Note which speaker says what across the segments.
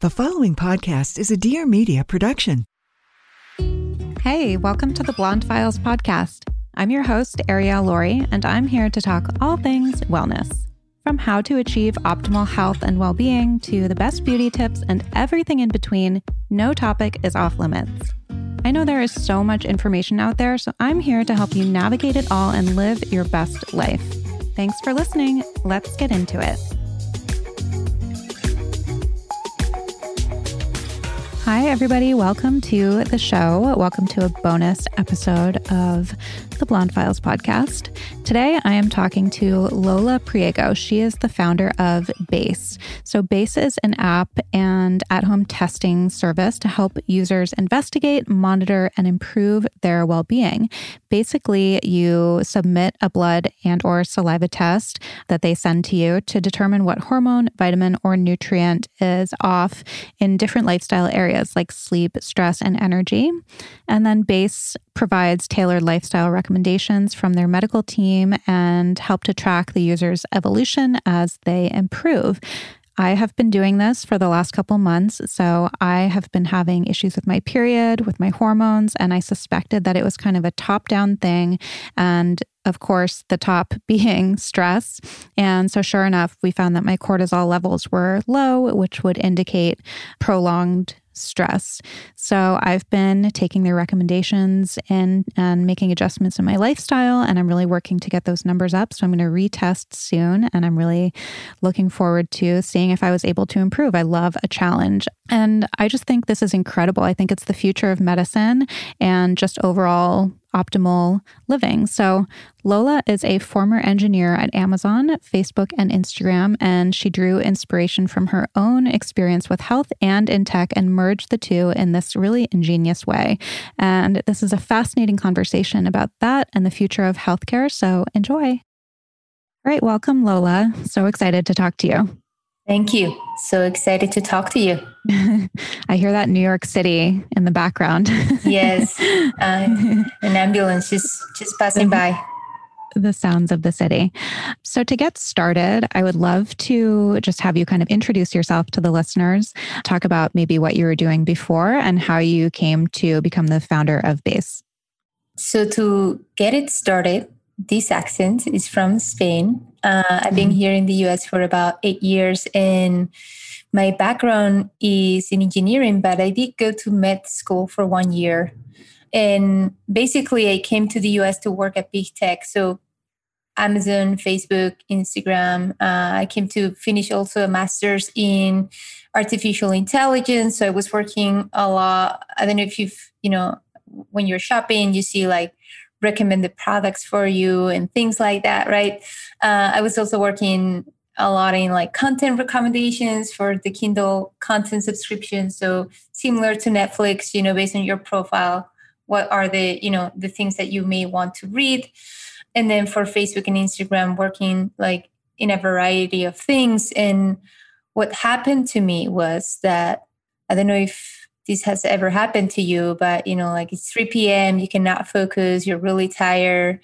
Speaker 1: The following podcast is a Dear Media production.
Speaker 2: Hey, welcome to the Blonde Files podcast. I'm your host, Ariel Laurie, and I'm here to talk all things wellness. From how to achieve optimal health and well being to the best beauty tips and everything in between, no topic is off limits. I know there is so much information out there, so I'm here to help you navigate it all and live your best life. Thanks for listening. Let's get into it. Hi, everybody. Welcome to the show. Welcome to a bonus episode of the Blonde Files podcast. Today, I am talking to Lola Priego. She is the founder of Base. So, Base is an app and at home testing service to help users investigate, monitor, and improve their well being. Basically, you submit a blood and or saliva test that they send to you to determine what hormone, vitamin, or nutrient is off in different lifestyle areas like sleep, stress, and energy. And then Base provides tailored lifestyle recommendations from their medical team and help to track the user's evolution as they improve. I have been doing this for the last couple months. So I have been having issues with my period, with my hormones, and I suspected that it was kind of a top down thing. And of course, the top being stress. And so, sure enough, we found that my cortisol levels were low, which would indicate prolonged stress. So I've been taking their recommendations and, and making adjustments in my lifestyle, and I'm really working to get those numbers up. So I'm going to retest soon, and I'm really looking forward to seeing if I was able to improve. I love a challenge. And I just think this is incredible. I think it's the future of medicine and just overall optimal living. So, Lola is a former engineer at Amazon, Facebook, and Instagram, and she drew inspiration from her own experience with health and in tech and merged the two in this really ingenious way. And this is a fascinating conversation about that and the future of healthcare. So, enjoy. All right, welcome, Lola. So excited to talk to you.
Speaker 3: Thank you. So excited to talk to you.
Speaker 2: I hear that New York City in the background.
Speaker 3: yes, uh, an ambulance just just passing by.
Speaker 2: The sounds of the city. So, to get started, I would love to just have you kind of introduce yourself to the listeners, talk about maybe what you were doing before and how you came to become the founder of Base.
Speaker 3: So, to get it started, this accent is from Spain. Uh, I've been mm-hmm. here in the US for about eight years, and my background is in engineering, but I did go to med school for one year. And basically, I came to the US to work at big tech. So, Amazon, Facebook, Instagram. Uh, I came to finish also a master's in artificial intelligence. So, I was working a lot. I don't know if you've, you know, when you're shopping, you see like recommended products for you and things like that, right? Uh, I was also working a lot in like content recommendations for the Kindle content subscription. So similar to Netflix, you know, based on your profile, what are the, you know, the things that you may want to read. And then for Facebook and Instagram, working like in a variety of things. And what happened to me was that I don't know if this has ever happened to you, but you know, like it's 3 p.m., you cannot focus, you're really tired.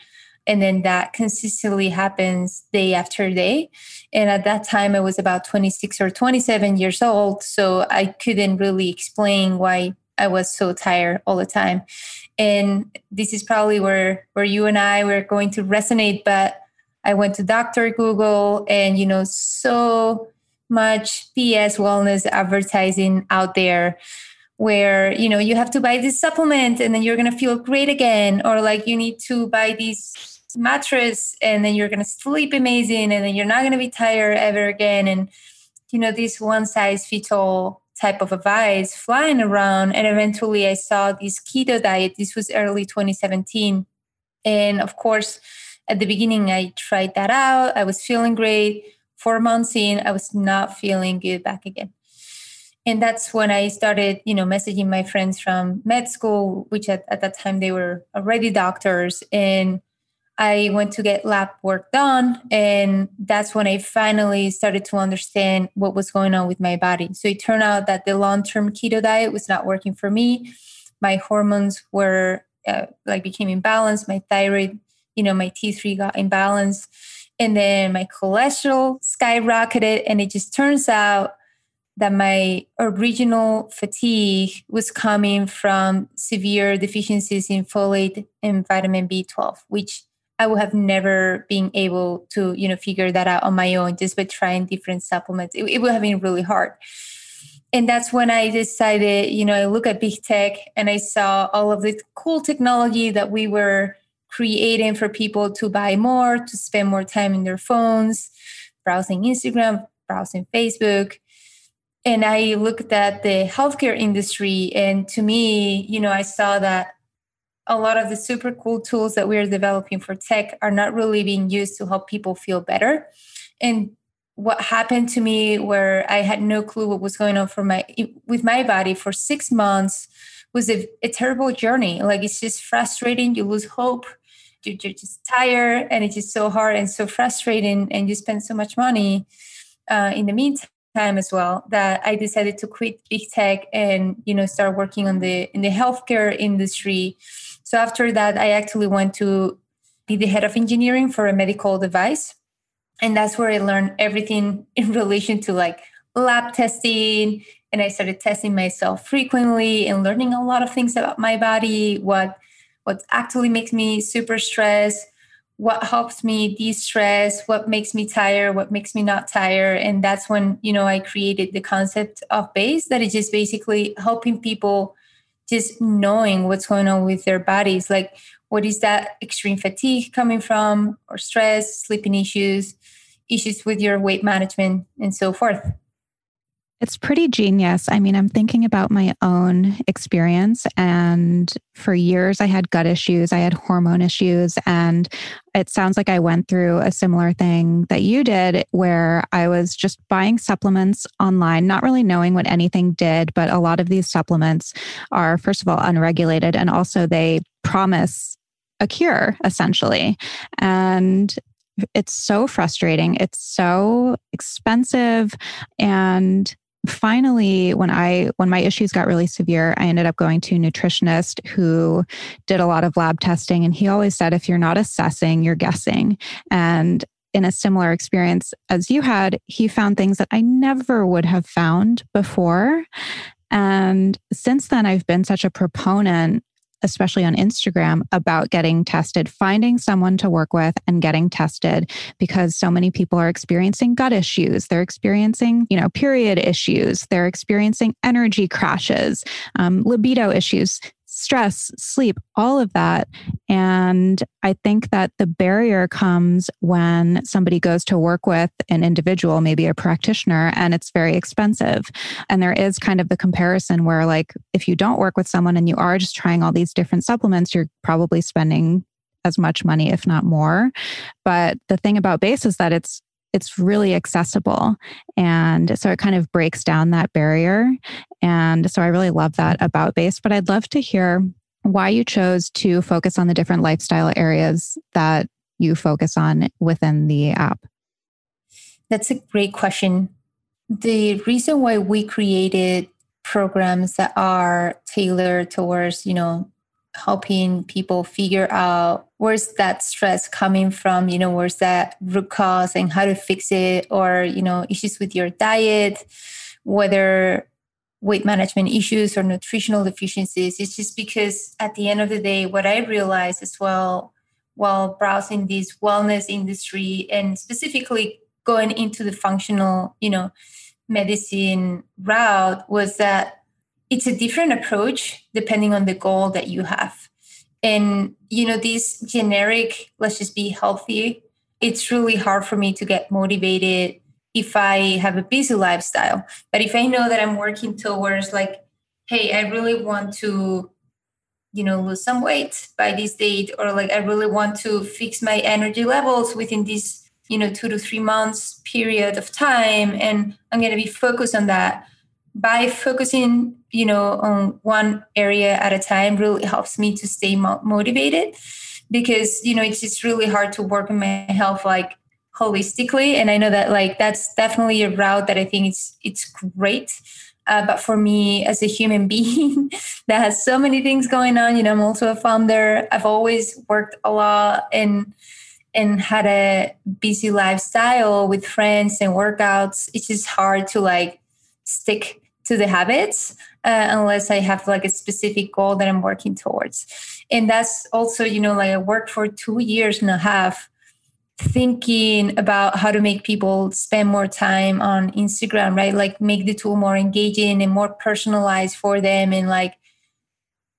Speaker 3: And then that consistently happens day after day. And at that time, I was about 26 or 27 years old. So I couldn't really explain why I was so tired all the time. And this is probably where, where you and I were going to resonate. But I went to Dr. Google and, you know, so much PS wellness advertising out there where you know you have to buy this supplement and then you're going to feel great again or like you need to buy this mattress and then you're going to sleep amazing and then you're not going to be tired ever again. And you know this one size fits all type of advice flying around. And eventually i saw this keto diet. This was early 2017 and of course at the beginning i tried that out. I was feeling great. Four months in i was not feeling good back again and that's when i started you know messaging my friends from med school which at, at that time they were already doctors. And i went to get lab work done. And that's when i finally started to understand what was going on with my body. So it turned out that the long-term keto diet was not working for me. My hormones were uh, like became imbalanced my thyroid you know my t3 got imbalanced and then my cholesterol skyrocketed and it just turns out that my original fatigue was coming from severe deficiencies in folate and vitamin B12, which I would have never been able to, you know, figure that out on my own just by trying different supplements. It, it would have been really hard. And that's when I decided, you know, I look at big tech and I saw all of the cool technology that we were creating for people to buy more, to spend more time in their phones, browsing Instagram, browsing Facebook and I looked at the healthcare industry, and to me, you know, I saw that a lot of the super cool tools that we're developing for tech are not really being used to help people feel better. And what happened to me, where I had no clue what was going on for my with my body for six months, was a, a terrible journey. Like it's just frustrating. You lose hope. You're just tired, and it's just so hard and so frustrating. And you spend so much money uh, in the meantime time as well that I decided to quit big tech and you know start working on the in the healthcare industry. So after that, I actually went to be the head of engineering for a medical device, and that's where I learned everything in relation to like lab testing. And I started testing myself frequently and learning a lot of things about my body, what what actually makes me super stressed, what helps me de-stress what makes me tired what makes me not tired and that's when you know i created the concept of base that is just basically helping people just knowing what's going on with their bodies. Like what is that extreme fatigue coming from or stress sleeping issues issues with your weight management and so forth
Speaker 2: it's pretty genius. I mean, I'm thinking about my own experience. And for years, I had gut issues, I had hormone issues. And it sounds like I went through a similar thing that you did, where I was just buying supplements online, not really knowing what anything did. But a lot of these supplements are, first of all, unregulated. And also, they promise a cure essentially. And it's so frustrating. It's so expensive. And finally when i when my issues got really severe i ended up going to a nutritionist who did a lot of lab testing and he always said if you're not assessing you're guessing. And in a similar experience as you had he found things that i never would have found before. And since then i've been such a proponent especially on Instagram, about getting tested, finding someone to work with and getting tested because so many people are experiencing gut issues. They're experiencing, you know, period issues. They're experiencing energy crashes, um, libido issues stress, sleep, all of that. And I think that the barrier comes when somebody goes to work with an individual, maybe a practitioner, and it's very expensive. And there is kind of the comparison where, like, if you don't work with someone and you are just trying all these different supplements, you're probably spending as much money, if not more. But the thing about base is that it's it's really accessible. And so it kind of breaks down that barrier. And so I really love that about Base. But I'd love to hear why you chose to focus on the different lifestyle areas that you focus on within the app.
Speaker 3: That's a great question. The reason why we created programs that are tailored towards, you know, helping people figure out where's that stress coming from you know where's that root cause and how to fix it or you know issues with your diet whether weight management issues or nutritional deficiencies it's just because at the end of the day what i realized as well while browsing this wellness industry and specifically going into the functional, you know, medicine route was that it's a different approach depending on the goal that you have. And, you know, this generic, let's just be healthy, it's really hard for me to get motivated if I have a busy lifestyle. But if I know that I'm working towards like, hey, I really want to, you know, lose some weight by this date, or like I really want to fix my energy levels within this, you know, two to three months period of time, and I'm to be focused on that. By focusing, you know, on one area at a time, really helps me to stay mo- motivated because you know it's just really hard to work on my health like holistically and i know that like that's definitely a route that i think it's it's great. Uh, but for me as a human being that has so many things going on you know i'm also a founder. I've always worked a lot and and had a busy lifestyle with friends and workouts. It's just hard to like stick to the habits uh, unless i have like a specific goal that i'm working towards. And that's also you know like i worked for two years and a half thinking about how to make people spend more time on Instagram, right? Like make the tool more engaging and more personalized for them. And like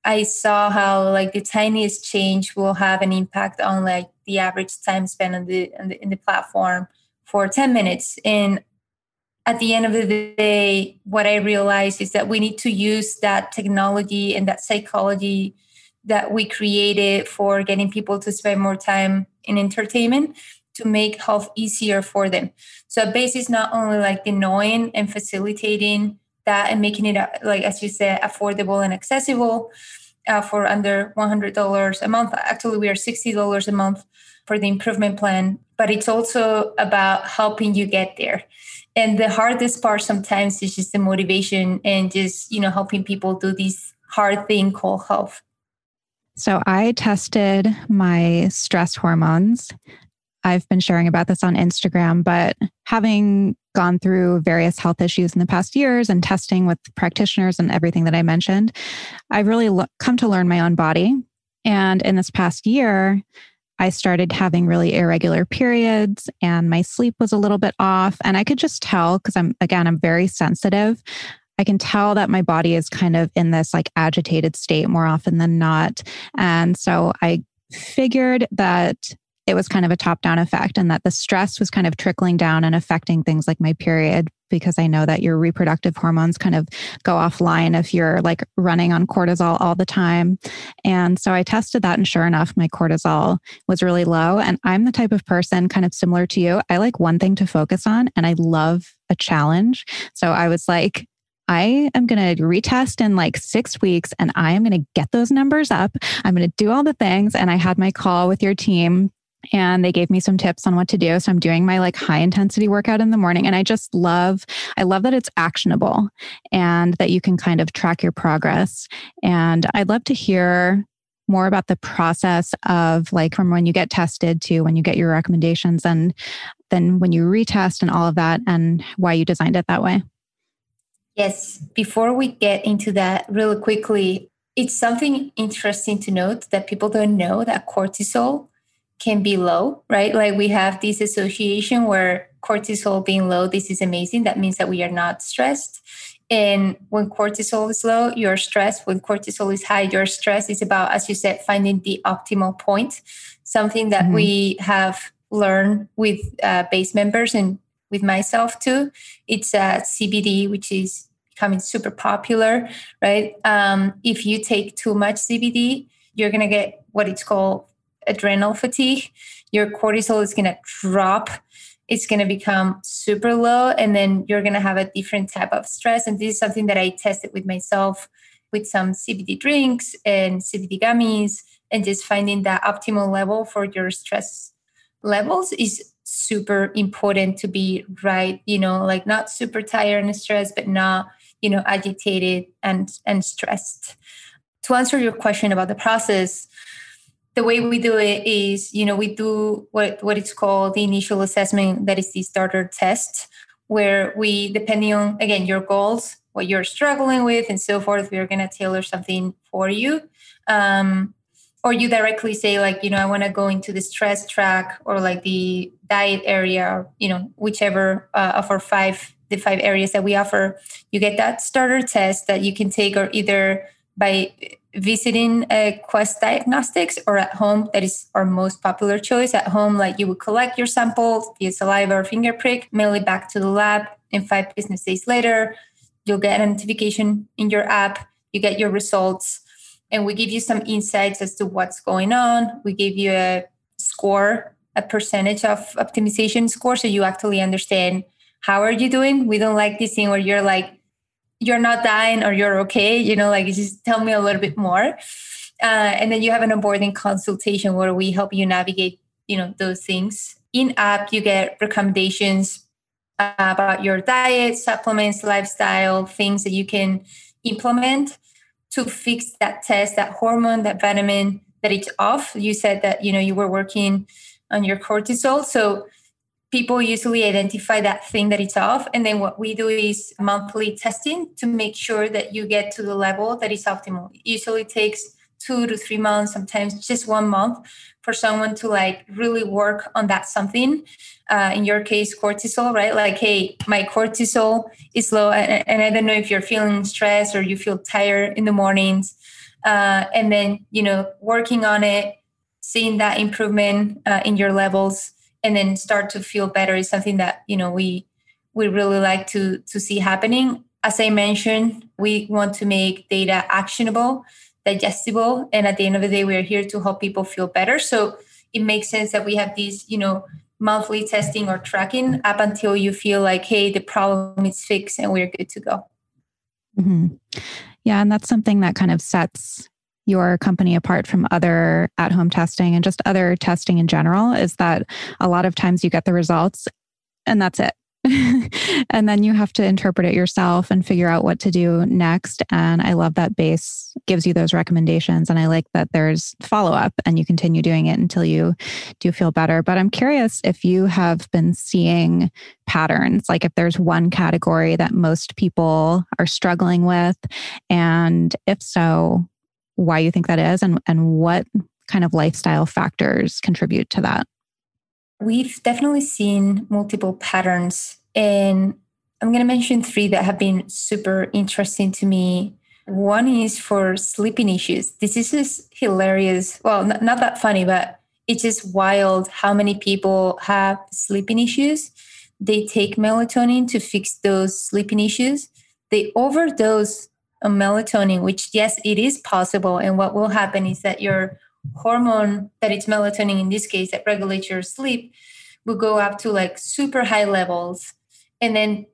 Speaker 3: I saw how like the tiniest change will have an impact on like the average time spent on the, on the in the platform for 10 minutes. And at the end of the day, what I realized is that we need to use that technology and that psychology that we created for getting people to spend more time in entertainment to make health easier for them. So base is not only like the knowing and facilitating that and making it uh, like as you said affordable and accessible uh, for under $100 a month. Actually, we are $60 a month for the improvement plan, but it's also about helping you get there. And the hardest part sometimes is just the motivation and just, you know, helping people do this hard thing called health.
Speaker 2: So I tested my stress hormones. I've been sharing about this on Instagram, but having gone through various health issues in the past years and testing with practitioners and everything that I mentioned, I've really lo- come to learn my own body. And in this past year, I started having really irregular periods and my sleep was a little bit off. And I could just tell because I'm, again, I'm very sensitive. I can tell that my body is kind of in this like agitated state more often than not. And so I figured that it was kind of a top down effect and that the stress was kind of trickling down and affecting things like my period because I know that your reproductive hormones kind of go offline if you're like running on cortisol all the time. And so I tested that and sure enough my cortisol was really low and I'm the type of person kind of similar to you. I like one thing to focus on and I love a challenge. So I was like I am going to retest in like six weeks and I am going to get those numbers up. I'm going to do all the things. And I had my call with your team and they gave me some tips on what to do. So I'm doing my like high intensity workout in the morning. And I just love, I love that it's actionable and that you can kind of track your progress. And I'd love to hear more about the process of like from when you get tested to when you get your recommendations and then when you retest and all of that and why you designed it that way.
Speaker 3: Yes, before we get into that really quickly, it's something interesting to note that people don't know that cortisol can be low, right? Like we have this association where cortisol being low, this is amazing. That means that we are not stressed. And when cortisol is low, you're stressed. When cortisol is high, your stress is about, as you said, finding the optimal point. Something that mm-hmm. we have learned with uh, base members and with myself too. It's uh, CBD, which is becoming super popular, right? Um, if you take too much CBD, you're going to get what it's called adrenal fatigue. Your cortisol is going to drop. It's going to become super low, and then you're going to have a different type of stress. And this is something that I tested with myself with some CBD drinks and CBD gummies, and just finding that optimal level for your stress levels is super important to be right you know like not super tired and stressed but not you know agitated and and stressed. To answer your question about the process the way we do it is you know we do what what it's called the initial assessment that is the starter test where we depending on again your goals what you're struggling with and so forth we're going to tailor something for you. Um, or you directly say like you know i want to go into the stress track or like the diet area or you know whichever uh, of our five the five areas that we offer. You get that starter test that you can take or either by visiting a quest diagnostics or at home that is our most popular choice. At home like you would collect your samples via saliva or finger prick mail it back to the lab and five business days later you'll get a notification in your app. You get your results and we give you some insights as to what's going on. We give you a score a percentage of optimization score so you actually understand how are you doing? We don't like this thing where you're like you're not dying or you're okay you know like just tell me a little bit more. Uh, and then you have an onboarding consultation where we help you navigate you know those things. In app you get recommendations about your diet supplements lifestyle things that you can implement to fix that test that hormone that vitamin that it's off you said that you know you were working on your cortisol so people usually identify that thing that it's off. And then what we do is monthly testing to make sure that you get to the level that is optimal. It usually takes two to three months, sometimes just one month for someone to like really work on that something. Uh, in your case, cortisol, right? Like, hey, my cortisol is low. And, I don't know if you're feeling stressed or you feel tired in the mornings. Uh, and then, you know, working on it, seeing that improvement uh, in your levels and then start to feel better is something that you know we we really like to to see happening as i mentioned we want to make data actionable digestible and at the end of the day we are here to help people feel better so it makes sense that we have these you know monthly testing or tracking up until you feel like hey the problem is fixed and we're good to go
Speaker 2: mm-hmm. yeah and that's something that kind of sets your company apart from other at home testing and just other testing in general is that a lot of times you get the results and that's it. and then you have to interpret it yourself and figure out what to do next. And I love that base gives you those recommendations. And I like that there's follow up and you continue doing it until you do feel better. But I'm curious if you have been seeing patterns, like if there's one category that most people are struggling with. And if so, why you think that is and, and what kind of lifestyle factors contribute to that?
Speaker 3: We've definitely seen multiple patterns. And I'm going to mention three that have been super interesting to me. One is for sleeping issues. This is just hilarious. Well, not, not that funny, but it's just wild how many people have sleeping issues. They take melatonin to fix those sleeping issues. They overdose on melatonin, which yes, it is possible. And what will happen is that your hormone that it's melatonin in this case that regulates your sleep will go up to like super high levels. And then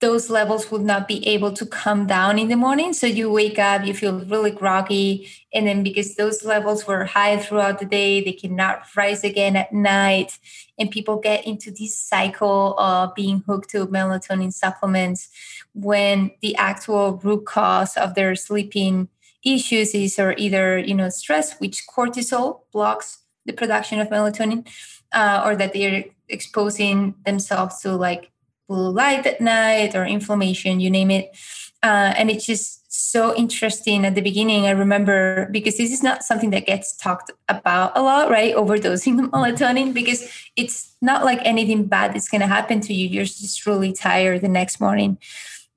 Speaker 3: those levels would not be able to come down in the morning. So you wake up, you feel really groggy. And then because those levels were high throughout the day, they cannot rise again at night. And people get into this cycle of being hooked to melatonin supplements when the actual root cause of their sleeping issues is or either, you know, stress, which cortisol blocks the production of melatonin, uh, or that they're exposing themselves to like blue light at night or inflammation, you name it. Uh, and it's just so interesting at the beginning. I remember because this is not something that gets talked about a lot, right? Overdosing melatonin, because it's not like anything bad is going to happen to you. You're just really tired the next morning.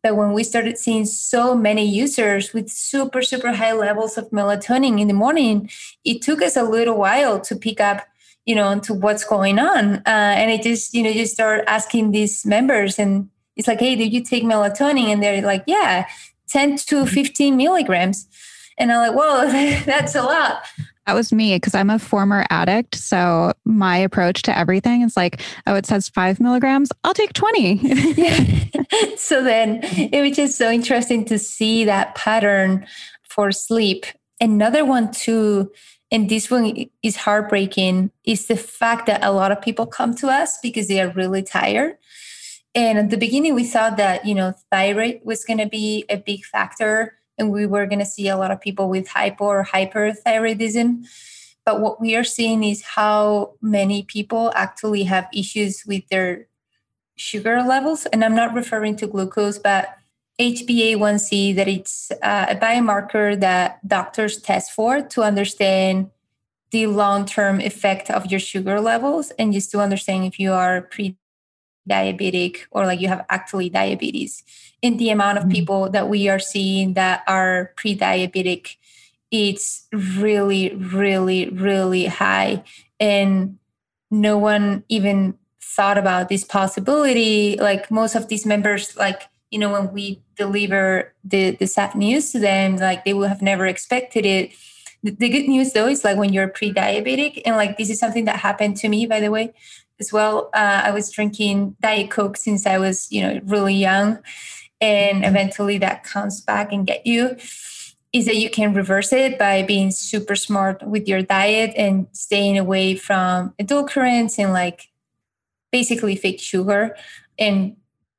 Speaker 3: But when we started seeing so many users with super, super high levels of melatonin in the morning, it took us a little while to pick up you know, to what's going on. Uh, and I just, you know, just start asking these members and it's like, hey, did you take melatonin? And they're like, yeah, 10 to mm-hmm. 15 milligrams. And I'm like, whoa, that's a lot.
Speaker 2: That was me because I'm a former addict. So my approach to everything is like, oh, it says five milligrams. I'll take 20.
Speaker 3: so then it was just so interesting to see that pattern for sleep. Another one, too, and this one is heartbreaking. Is the fact that a lot of people come to us because they are really tired. And at the beginning we thought that you know thyroid was going to be a big factor and we were going to see a lot of people with hypo or hyperthyroidism. But what we are seeing is how many people actually have issues with their sugar levels. And i'm not referring to glucose but HbA1c that it's uh, a biomarker that doctors test for to understand the long-term effect of your sugar levels and just to understand if you are pre-diabetic or like you have actually diabetes. In the amount of mm-hmm. people that we are seeing that are pre-diabetic, it's really, really, really high. And no one even thought about this possibility. Like most of these members, like you know, when we deliver the the sad news to them, like they would have never expected it. The, the good news though is like when you're pre-diabetic, and like this is something that happened to me, by the way, as well. Uh, I was drinking Diet Coke since I was, you know, really young, and eventually that comes back and get you is that you can reverse it by being super smart with your diet and staying away from adulterants and like basically fake sugar and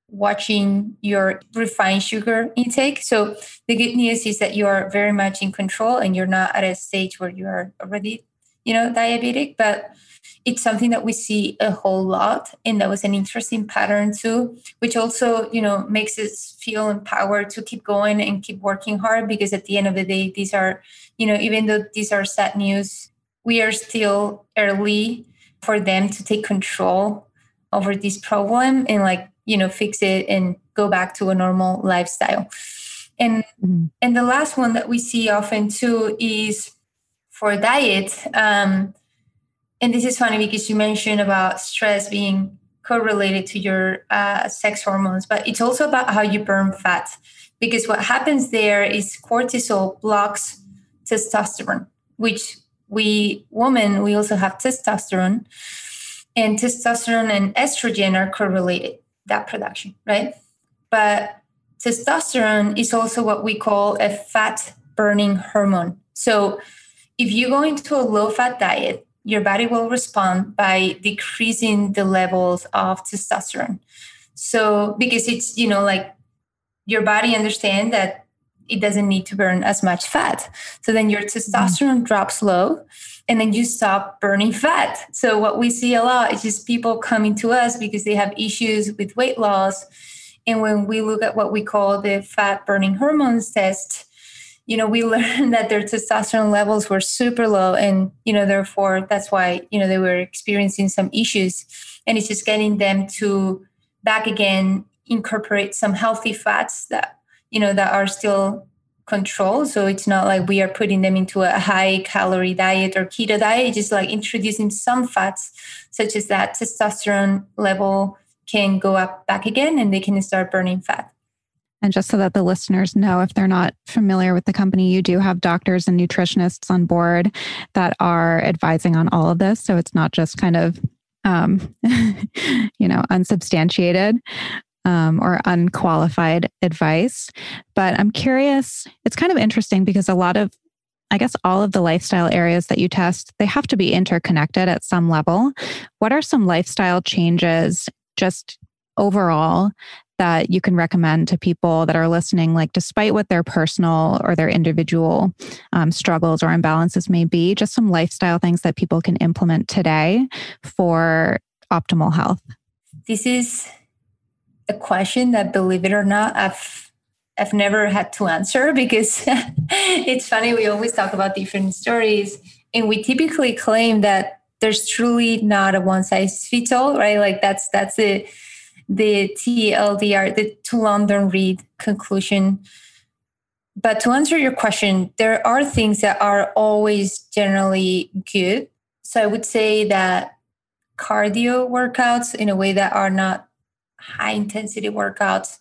Speaker 3: watching your refined sugar intake. So the good news is that you are very much in control and you're not at a stage where you are already, you know, diabetic, but it's something that we see a whole lot and that was an interesting pattern too which also you know makes us feel empowered to keep going and keep working hard because at the end of the day these are you know even though these are sad news we are still early for them to take control over this problem and like you know fix it and go back to a normal lifestyle and mm-hmm. and the last one that we see often too is for diet um, and this is funny because you mentioned about stress being correlated to your uh, sex hormones, but it's also about how you burn fat. Because what happens there is cortisol blocks testosterone, which we women we also have testosterone, and testosterone and estrogen are correlated that production, right? But testosterone is also what we call a fat burning hormone. So if you go into a low fat diet your body will respond by decreasing the levels of testosterone. So, because it's, you know, like your body understand that it doesn't need to burn as much fat. So then your testosterone mm. drops low and then you stop burning fat. So what we see a lot is just people coming to us because they have issues with weight loss. And when we look at what we call the fat burning hormones test, you know, we learned that their testosterone levels were super low. And, you know, therefore, that's why, you know, they were experiencing some issues. And it's just getting them to back again incorporate some healthy fats that, you know, that are still controlled. So it's not like we are putting them into a high calorie diet or keto diet, it's just like introducing some fats, such as that testosterone level can go up back again and they can start burning fat.
Speaker 2: And just so that the listeners know, if they're not familiar with the company, you do have doctors and nutritionists on board that are advising on all of this. So it's not just kind of, um, you know, unsubstantiated um, or unqualified advice. But I'm curious, it's kind of interesting because a lot of I guess all of the lifestyle areas that you test, they have to be interconnected at some level. What are some lifestyle changes just overall that you can recommend to people that are listening, like despite what their personal or their individual um, struggles or imbalances may be, just some lifestyle things that people can implement today for optimal health?
Speaker 3: This is a question that, believe it or not, I've I've never had to answer because it's funny. We always talk about different stories, and we typically claim that there's truly not a one size fits all, right? Like that's that's the the TLDR, the too long didn't read conclusion. But to answer your question, there are things that are always generally good. So I would say that cardio workouts in a way that are not high intensity workouts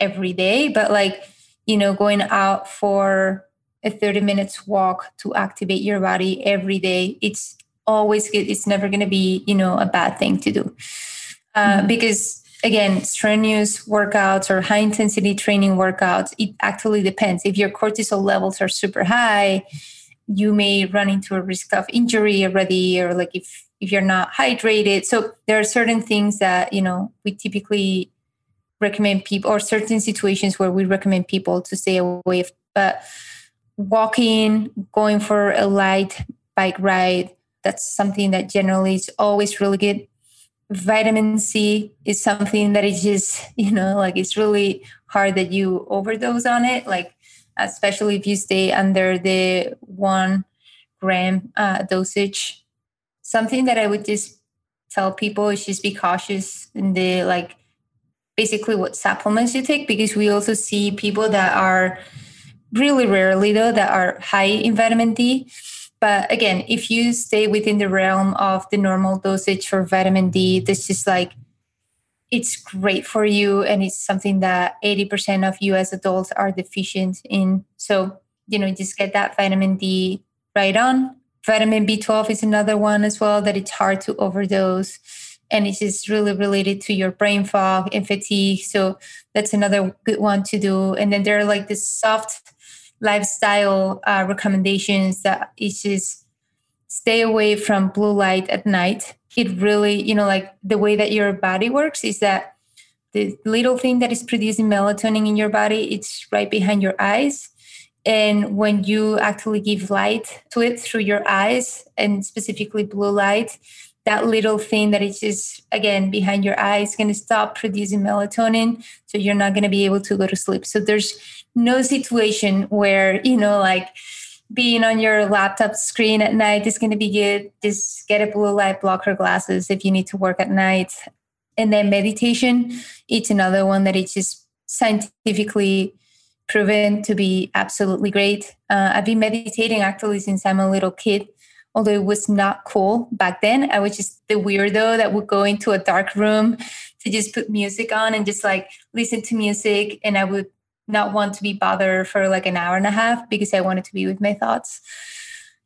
Speaker 3: every day, but like, you know, going out for a 30 minutes walk to activate your body every day, it's always good. It's never going to be, you know, a bad thing to do. Uh, mm-hmm. Because again, strenuous workouts or high intensity training workouts, it actually depends. If your cortisol levels are super high, you may run into a risk of injury already, or like if if you're not hydrated. So there are certain things that you know we typically recommend people, or certain situations where we recommend people to stay away. But walking, going for a light bike ride, that's something that generally is always really good vitamin C is something that is just, you know, like it's really hard that you overdose on it, like especially if you stay under the one gram uh, dosage. Something that I would just tell people is just be cautious in the like basically what supplements you take because we also see people that are really rarely though that are high in vitamin D. But again, if you stay within the realm of the normal dosage for vitamin D, this is like it's great for you and it's something that 80% of US adults are deficient in. So, you know, just get that vitamin D right on. Vitamin B12 is another one as well that it's hard to overdose and it is really related to your brain fog and fatigue. So that's another good one to do. And then there are like the soft lifestyle uh, recommendations that is just stay away from blue light at night. It really, you know, like the way that your body works is that the little thing that is producing melatonin in your body, it's right behind your eyes. And when you actually give light to it through your eyes and specifically blue light, that little thing that is just again behind your eye is going to stop producing melatonin so you're not going to be able to go to sleep. So there's no situation where you know like being on your laptop screen at night is going to be good. Just get a blue light blocker glasses if you need to work at night. And then meditation it's another one that is just scientifically proven to be absolutely great uh, i've been meditating actually since i'm a little kid although it was not cool back then. I was just the weirdo that would go into a dark room to just put music on and just like listen to music. And I would not want to be bothered for like an hour and a half because I wanted to be with my thoughts.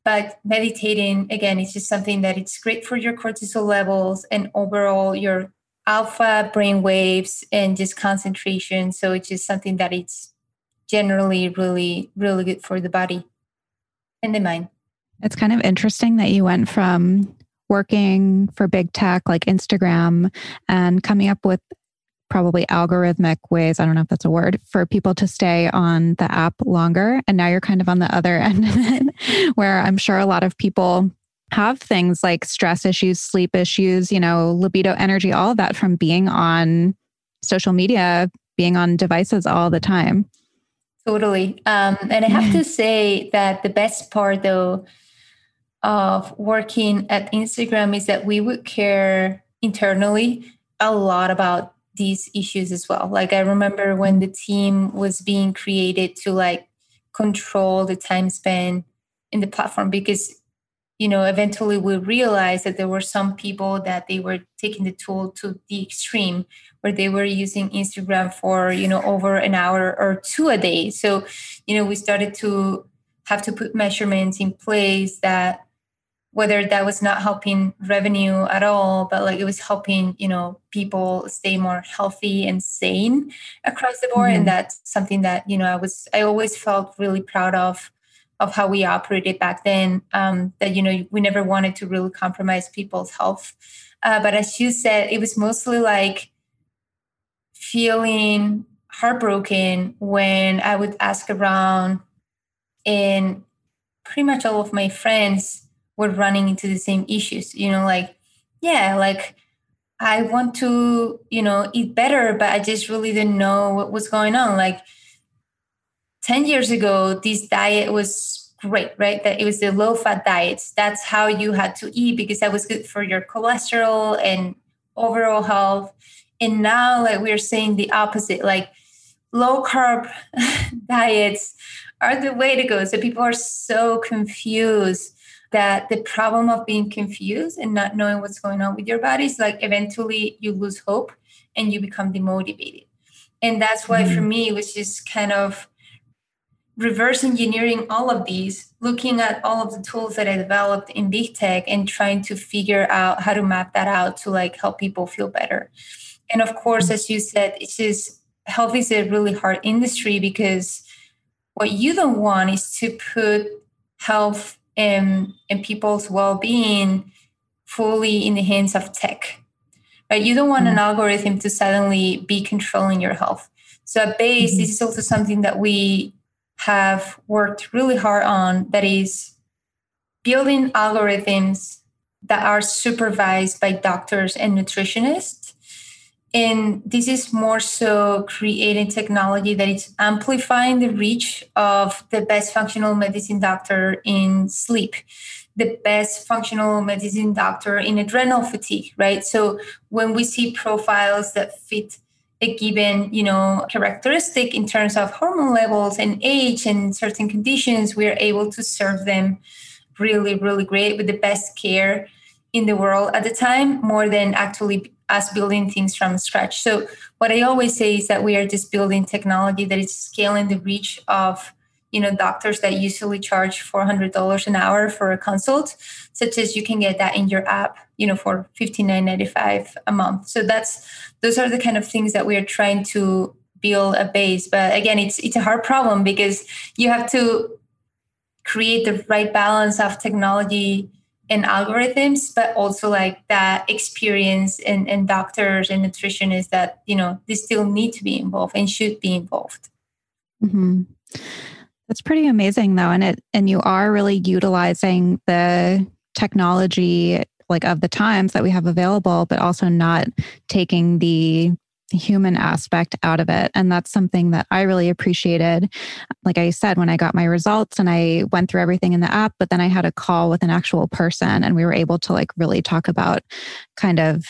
Speaker 3: But meditating, again, it's just something that it's great for your cortisol levels and overall your alpha brain waves and just concentration. So it's just something that it's generally really, really good for the body and the mind.
Speaker 2: It's kind of interesting that you went from working for big tech like Instagram and coming up with probably algorithmic ways, I don't know if that's a word, for people to stay on the app longer. And now you're kind of on the other end of it, where I'm sure a lot of people have things like stress issues, sleep issues, you know, libido energy, all of that from being on social media, being on devices all the time.
Speaker 3: Totally. Um, and I have to say that the best part, though, of working at Instagram is that we would care internally a lot about these issues as well. Like I remember when the team was being created to like control the time spent in the platform because you know eventually we realized that there were some people that they were taking the tool to the extreme where they were using instagram for you know over an hour or two a day. So you know we started to have to put measurements in place that whether that was not helping revenue at all but like it was helping you know people stay more healthy and sane across the board. Mm-hmm. and that's something that you know i was i always felt really proud of of how we operated back then um, that you know we never wanted to really compromise people's health. Uh, but as you said it was mostly like feeling heartbroken when i would ask around and pretty much all of my friends were running into the same issues you know like yeah like i want to you know eat better but i just really didn't know what was going on. Like 10 years ago this diet was great right? That it was the low fat diets. That's how you had to eat because that was good for your cholesterol and overall health and now like we're saying the opposite like low carb diets are the way to go so people are so confused that the problem of being confused and not knowing what's going on with your body is like eventually you lose hope and you become demotivated. And that's why mm-hmm. for me it was just kind of reverse engineering all of these, looking at all of the tools that I developed in big tech and trying to figure out how to map that out to like help people feel better. And of course, mm-hmm. as you said, it's health is a really hard industry because what you don't want is to put health and, and people's well-being fully in the hands of tech right you don't want an mm. algorithm to suddenly be controlling your health so at base mm-hmm. this is also something that we have worked really hard on that is building algorithms that are supervised by doctors and nutritionists and this is more so creating technology that is amplifying the reach of the best functional medicine doctor in sleep the best functional medicine doctor in adrenal fatigue right? So when we see profiles that fit a given you know characteristic in terms of hormone levels and age and certain conditions we are able to serve them really really great with the best care in the world at the time more than actually us building things from scratch. So what I always say is that we are just building technology that is scaling the reach of you know doctors that usually charge $400 an hour for a consult such as you can get that in your app you know for $59.95 a month so that's those are the kind of things that we are trying to build a base but again it's it's a hard problem because you have to create the right balance of technology and algorithms, but also like that experience and, and doctors and nutritionists that, you know, they still need to be involved and should be involved.
Speaker 2: Mm-hmm. That's pretty amazing though. And it, and you are really utilizing the technology like of the times that we have available, but also not taking the human aspect out of it. And that's something that I really appreciated. Like I said, when I got my results and I went through everything in the app, but then I had a call with an actual person and we were able to like really talk about kind of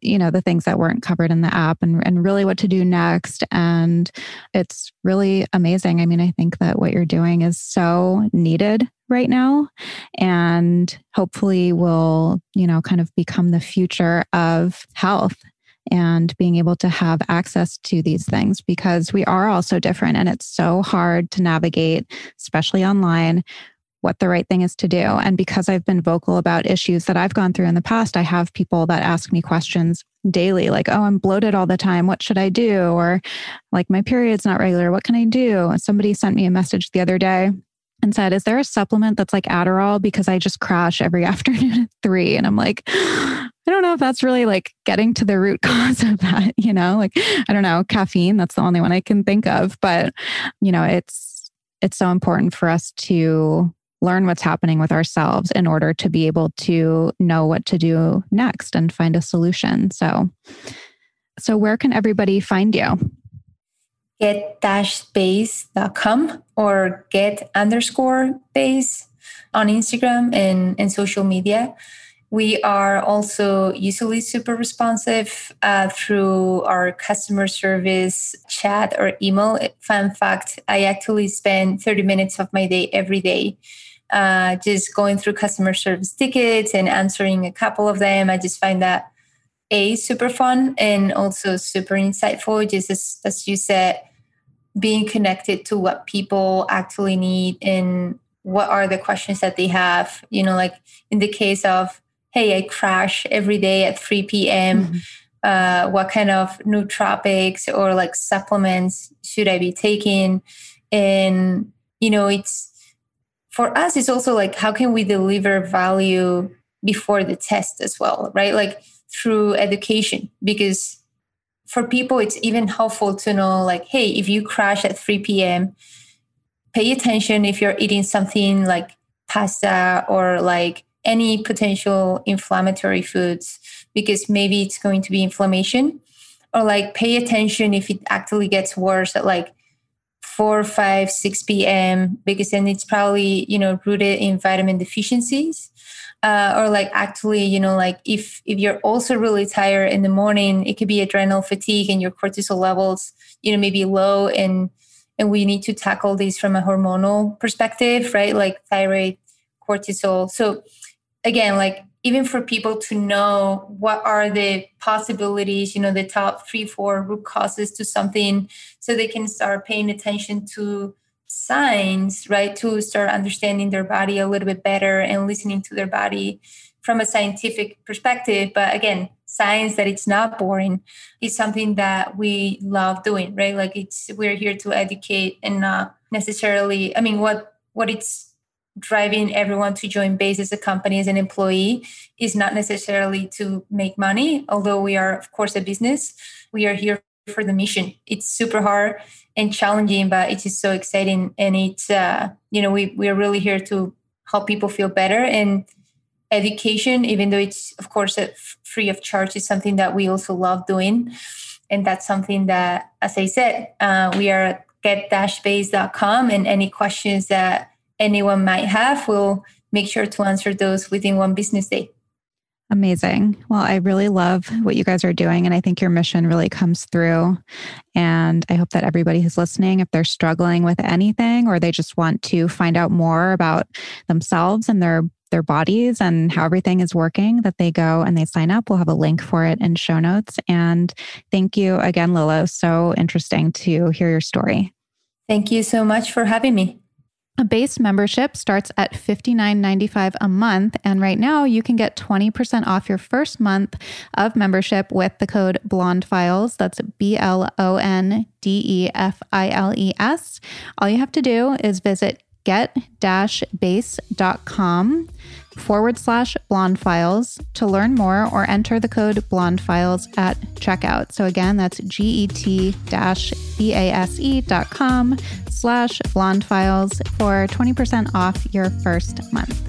Speaker 2: you know the things that weren't covered in the app and, and really what to do next and it's really amazing i mean i think that what you're doing is so needed right now and hopefully will you know kind of become the future of health and being able to have access to these things because we are all so different and it's so hard to navigate, especially online, what the right thing is to do. And because I've been vocal about issues that I've gone through in the past, I have people that ask me questions daily like, oh, I'm bloated all the time. What should I do? Or like, my period's not regular. What can I do? Somebody sent me a message the other day and said, Is there a supplement that's like Adderall? Because I just crash every afternoon at three. And I'm like, I don't know if that's really like getting to the root cause of that, you know, like I don't know, caffeine, that's the only one I can think of, but you know, it's it's so important for us to learn what's happening with ourselves in order to be able to know what to do next and find a solution. So so where can everybody find you?
Speaker 3: get-base.com or get underscore base on Instagram and, and social media. We are also usually super responsive uh, through our customer service chat or email. Fun fact I actually spend 30 minutes of my day every day uh, just going through customer service tickets and answering a couple of them. I just find that A, super fun and also super insightful. Just as, as you said, being connected to what people actually need and what are the questions that they have. You know, like in the case of hey, I crash every day at 3 p.m. Mm-hmm. Uh, what kind of nootropics or like supplements should I be taking? And, you know, it's for us, it's also like, how can we deliver value before the test as well, right? Like through education, because for people, it's even helpful to know, like, hey, if you crash at 3 p.m., pay attention if you're eating something like pasta or like any potential inflammatory foods because maybe it's going to be inflammation or like pay attention if it actually gets worse at like 4 5 6 p.m because then it's probably you know rooted in vitamin deficiencies uh, or like actually you know like if if you're also really tired in the morning it could be adrenal fatigue and your cortisol levels you know maybe low and and we need to tackle these from a hormonal perspective right? Like thyroid cortisol. So again like even for people to know what are the possibilities you know the top three four root causes to something so they can start paying attention to signs right to start understanding their body a little bit better and listening to their body from a scientific perspective. But again science that it's not boring is something that we love doing right? Like it's we're here to educate and not necessarily i mean what what it's driving everyone to join base as a company as an employee is not necessarily to make money although we are of course a business. We are here for the mission. It's super hard and challenging but it is so exciting. And it's uh, you know we, we are really here to help people feel better. And education, even though it's, of course, free of charge, is something that we also love doing. And that's something that, as I said, uh, we are at get-base.com and any questions that anyone might have, we'll make sure to answer those within one business day.
Speaker 2: Amazing. Well, I really love what you guys are doing. And I think your mission really comes through. And I hope that everybody who's listening, if they're struggling with anything or they just want to find out more about themselves and their their bodies and how everything is working, that they go and they sign up. We'll have a link for it in show notes. And thank you again, Lola. So interesting to hear your story.
Speaker 3: Thank you so much for having me.
Speaker 2: A base membership starts at $59.95 a month. And right now you can get 20% off your first month of membership with the code Blonde Files. That's B L O N D E F I L E S. All you have to do is visit get-base.com forward slash blonde files to learn more or enter the code blonde files at checkout. So again, that's G-E-T dash B-A-S-E dot com slash blonde files for 20% off your first month.